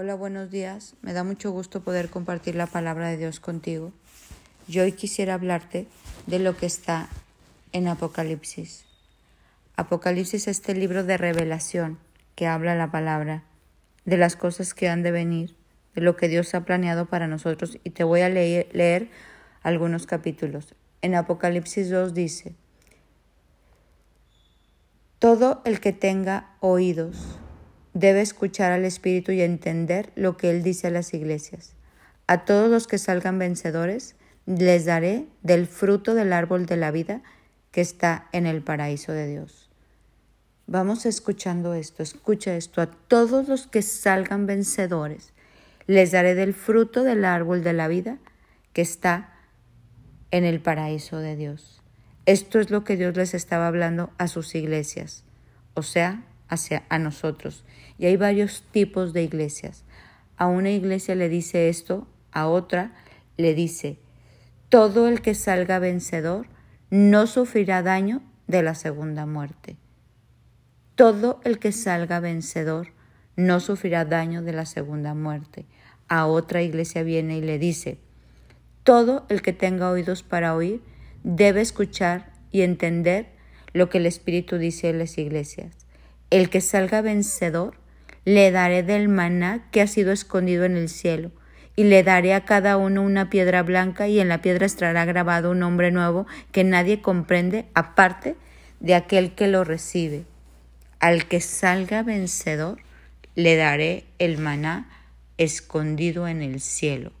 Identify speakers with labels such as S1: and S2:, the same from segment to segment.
S1: Hola, buenos días. Me da mucho gusto poder compartir la palabra de Dios contigo. Yo hoy quisiera hablarte de lo que está en Apocalipsis. Apocalipsis es este libro de revelación que habla la palabra, de las cosas que han de venir, de lo que Dios ha planeado para nosotros y te voy a leer, algunos capítulos. En Apocalipsis 2 dice, todo el que tenga oídos, debe escuchar al Espíritu y entender lo que Él dice a las iglesias. A todos los que salgan vencedores, les daré del fruto del árbol de la vida que está en el paraíso de Dios. Vamos escuchando esto, escucha esto. A todos los que salgan vencedores, les daré del fruto del árbol de la vida que está en el paraíso de Dios. Esto es lo que Dios les estaba hablando a sus iglesias, o sea, hacia a nosotros. Y hay varios tipos de iglesias. A una iglesia le dice esto, a otra le dice, todo el que salga vencedor no sufrirá daño de la segunda muerte. Todo el que salga vencedor no sufrirá daño de la segunda muerte. A otra iglesia viene y le dice, todo el que tenga oídos para oír debe escuchar y entender lo que el Espíritu dice en las iglesias. El que salga vencedor, le daré del maná que ha sido escondido en el cielo, y le daré a cada uno una piedra blanca, y en la piedra estará grabado un nombre nuevo que nadie comprende aparte de aquel que lo recibe. Al que salga vencedor, le daré el maná escondido en el cielo.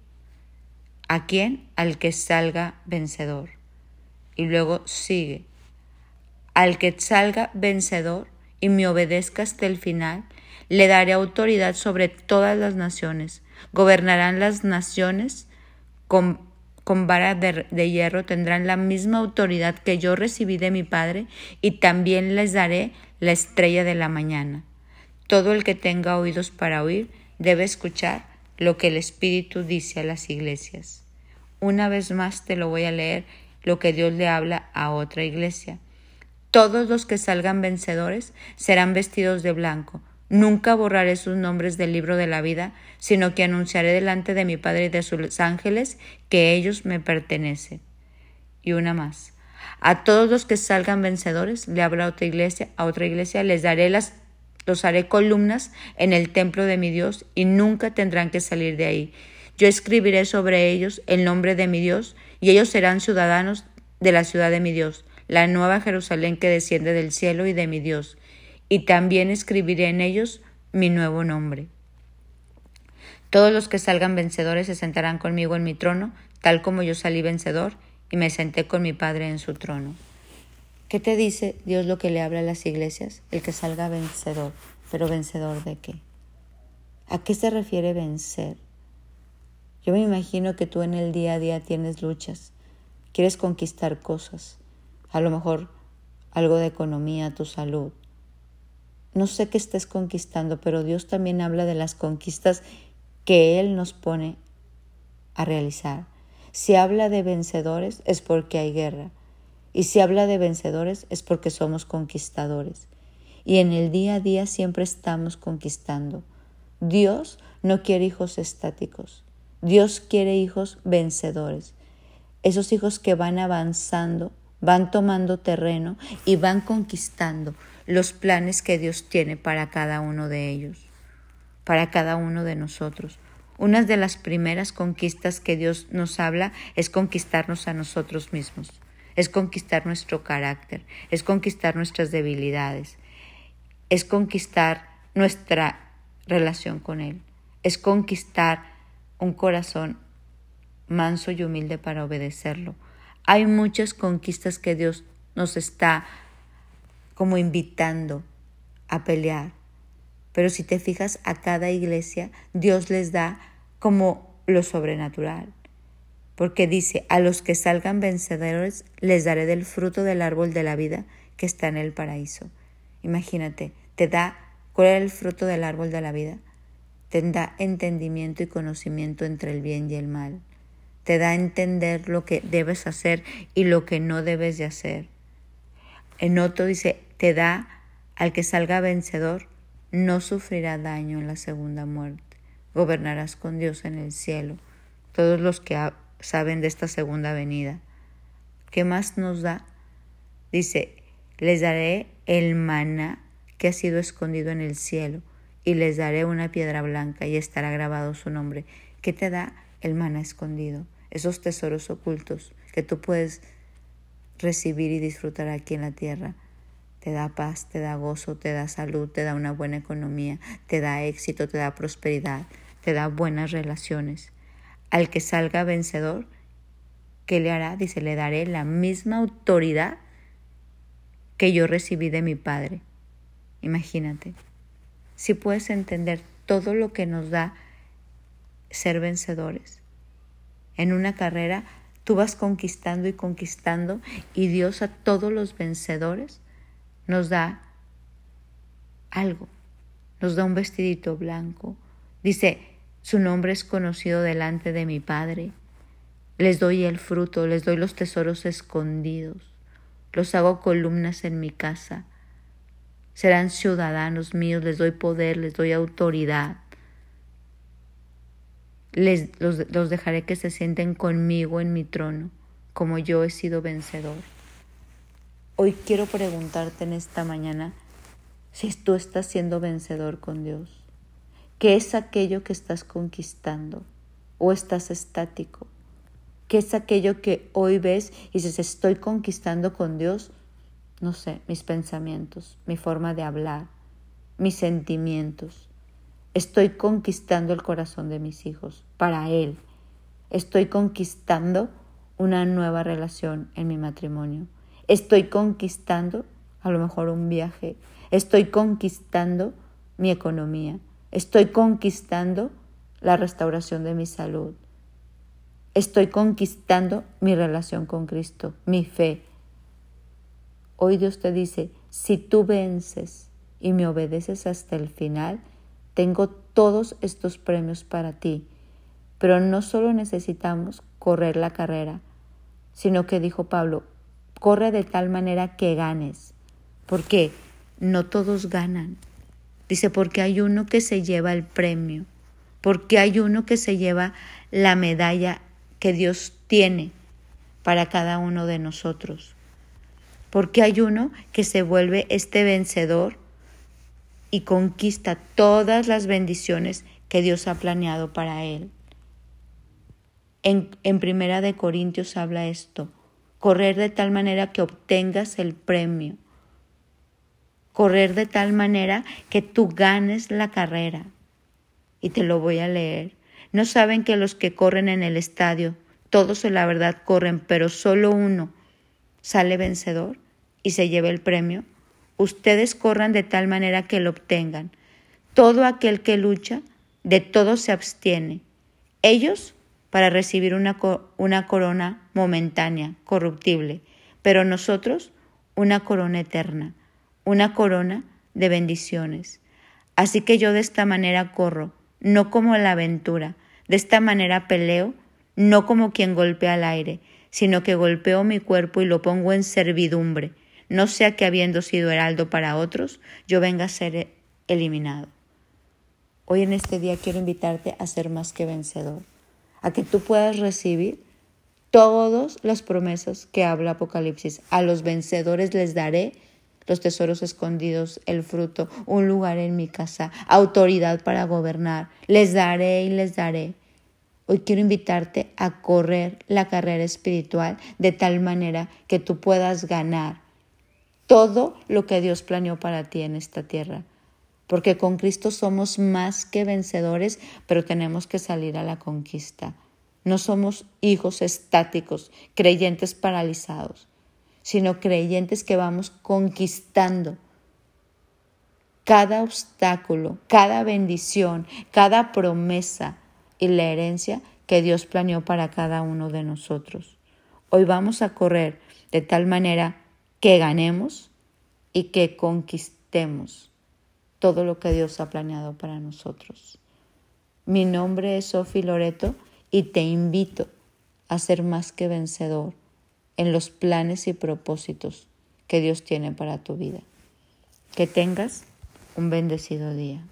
S1: ¿A quién? Al que salga vencedor. Y luego sigue. Al que salga vencedor, y me obedezca hasta el final, le daré autoridad sobre todas las naciones. Gobernarán las naciones con, con vara de, de, hierro, tendrán la misma autoridad que yo recibí de mi Padre, y también les daré la estrella de la mañana. Todo el que tenga oídos para oír debe escuchar lo que el Espíritu dice a las iglesias. Una vez más te lo voy a leer, lo que Dios le habla a otra iglesia. Todos los que salgan vencedores serán vestidos de blanco. Nunca borraré sus nombres del libro de la vida, sino que anunciaré delante de mi Padre y de sus ángeles que ellos me pertenecen. Y una más. A todos los que salgan vencedores, le habla otra iglesia, a otra iglesia, les daré las, los haré columnas en el templo de mi Dios y nunca tendrán que salir de ahí. Yo escribiré sobre ellos el nombre de mi Dios y ellos serán ciudadanos de la ciudad de mi Dios la nueva Jerusalén que desciende del cielo y de mi Dios, y también escribiré en ellos mi nuevo nombre. Todos los que salgan vencedores se sentarán conmigo en mi trono, tal como yo salí vencedor y me senté con mi Padre en su trono. ¿Qué te dice Dios lo que le habla a las iglesias? El que salga vencedor. ¿Pero vencedor de qué? ¿A qué se refiere vencer? Yo me imagino que tú en el día a día tienes luchas, quieres conquistar cosas, a lo mejor algo de economía, tu salud. No sé qué estés conquistando, pero Dios también habla de las conquistas que Él nos pone a realizar. Si habla de vencedores es porque hay guerra. Y si habla de vencedores es porque somos conquistadores. Y en el día a día siempre estamos conquistando. Dios no quiere hijos estáticos. Dios quiere hijos vencedores. Esos hijos que van avanzando van tomando terreno y van conquistando los planes que Dios tiene para cada uno de ellos, para cada uno de nosotros. Una de las primeras conquistas que Dios nos habla es conquistarnos a nosotros mismos, es conquistar nuestro carácter, es conquistar nuestras debilidades, es conquistar nuestra relación con Él, es conquistar un corazón manso y humilde para obedecerlo, hay muchas conquistas que Dios nos está como invitando a pelear. Pero si te fijas a cada iglesia, Dios les da como lo sobrenatural. Porque dice, a los que salgan vencedores les daré del fruto del árbol de la vida que está en el paraíso. Imagínate, te da, ¿cuál es el fruto del árbol de la vida? Te da entendimiento y conocimiento entre el bien y el mal te da a entender lo que debes hacer y lo que no debes de hacer. En otro dice, te da al que salga vencedor, no sufrirá daño en la segunda muerte. gobernarás con Dios en el cielo. Todos los que saben de esta segunda venida. ¿Qué más nos da? Dice, les daré el maná que ha sido escondido en el cielo y les daré una piedra blanca y estará grabado su nombre. ¿Qué te da el maná escondido? Esos tesoros ocultos que tú puedes recibir y disfrutar aquí en la tierra. Te da paz, te da gozo, te da salud, te da una buena economía, te da éxito, te da prosperidad, te da buenas relaciones. Al que salga vencedor, ¿qué le hará? Dice, le daré la misma autoridad que yo recibí de mi Padre. Imagínate, si puedes entender todo lo que nos da ser vencedores. En una carrera tú vas conquistando y conquistando y Dios a todos los vencedores nos da algo, nos da un vestidito blanco. Dice, su nombre es conocido delante de mi Padre. Les doy el fruto, les doy los tesoros escondidos, los hago columnas en mi casa. Serán ciudadanos míos, les doy poder, les doy autoridad. Les, los, los dejaré que se sienten conmigo en mi trono, como yo he sido vencedor. Hoy quiero preguntarte en esta mañana si tú estás siendo vencedor con Dios. ¿Qué es aquello que estás conquistando? ¿O estás estático? ¿Qué es aquello que hoy ves y dices, estoy conquistando con Dios? No sé, mis pensamientos, mi forma de hablar, mis sentimientos. Estoy conquistando el corazón de mis hijos para Él. Estoy conquistando una nueva relación en mi matrimonio. Estoy conquistando a lo mejor un viaje. Estoy conquistando mi economía. Estoy conquistando la restauración de mi salud. Estoy conquistando mi relación con Cristo, mi fe. Hoy Dios te dice, si tú vences y me obedeces hasta el final, tengo todos estos premios para ti. Pero no solo necesitamos correr la carrera, sino que dijo Pablo, corre de tal manera que ganes. porque No todos ganan. Dice, porque hay uno que se lleva el premio, porque hay uno que se lleva la medalla que Dios tiene para cada uno de nosotros, porque hay uno que se vuelve este vencedor y conquista todas las bendiciones que Dios ha planeado para él. En, en Primera de Corintios habla esto, correr de tal manera que obtengas el premio correr de tal manera que tú ganes la carrera. Y te lo voy a leer. No saben que los que corren en el estadio, todos en la verdad corren, pero solo uno sale vencedor y se lleva el premio. Ustedes corran de tal manera que lo obtengan. Todo aquel que lucha, de todo se abstiene. Ellos para recibir una, una corona momentánea, corruptible, pero nosotros una corona eterna una corona de bendiciones. Así que yo de esta manera corro, no como la aventura, de esta manera peleo, no como quien golpea al aire, sino que golpeo mi cuerpo y lo pongo en servidumbre, no sea que habiendo sido heraldo para otros, yo venga a ser eliminado. Hoy en este día quiero invitarte a ser más que vencedor, a que tú puedas recibir todas las promesas que habla Apocalipsis. A los vencedores les daré los tesoros escondidos, el fruto, un lugar en mi casa, autoridad para gobernar. Les daré y les daré. Hoy quiero invitarte a correr la carrera espiritual de tal manera que tú puedas ganar todo lo que Dios planeó para ti en esta tierra. Porque con Cristo somos más que vencedores, pero tenemos que salir a la conquista. No somos hijos estáticos, creyentes paralizados sino creyentes que vamos conquistando cada obstáculo, cada bendición, cada promesa y la herencia que Dios planeó para cada uno de nosotros. Hoy vamos a correr de tal manera que ganemos y que conquistemos todo lo que Dios ha planeado para nosotros. Mi nombre es Sofi Loreto y te invito a ser más que vencedor en los planes y propósitos que Dios tiene para tu vida. Que tengas un bendecido día.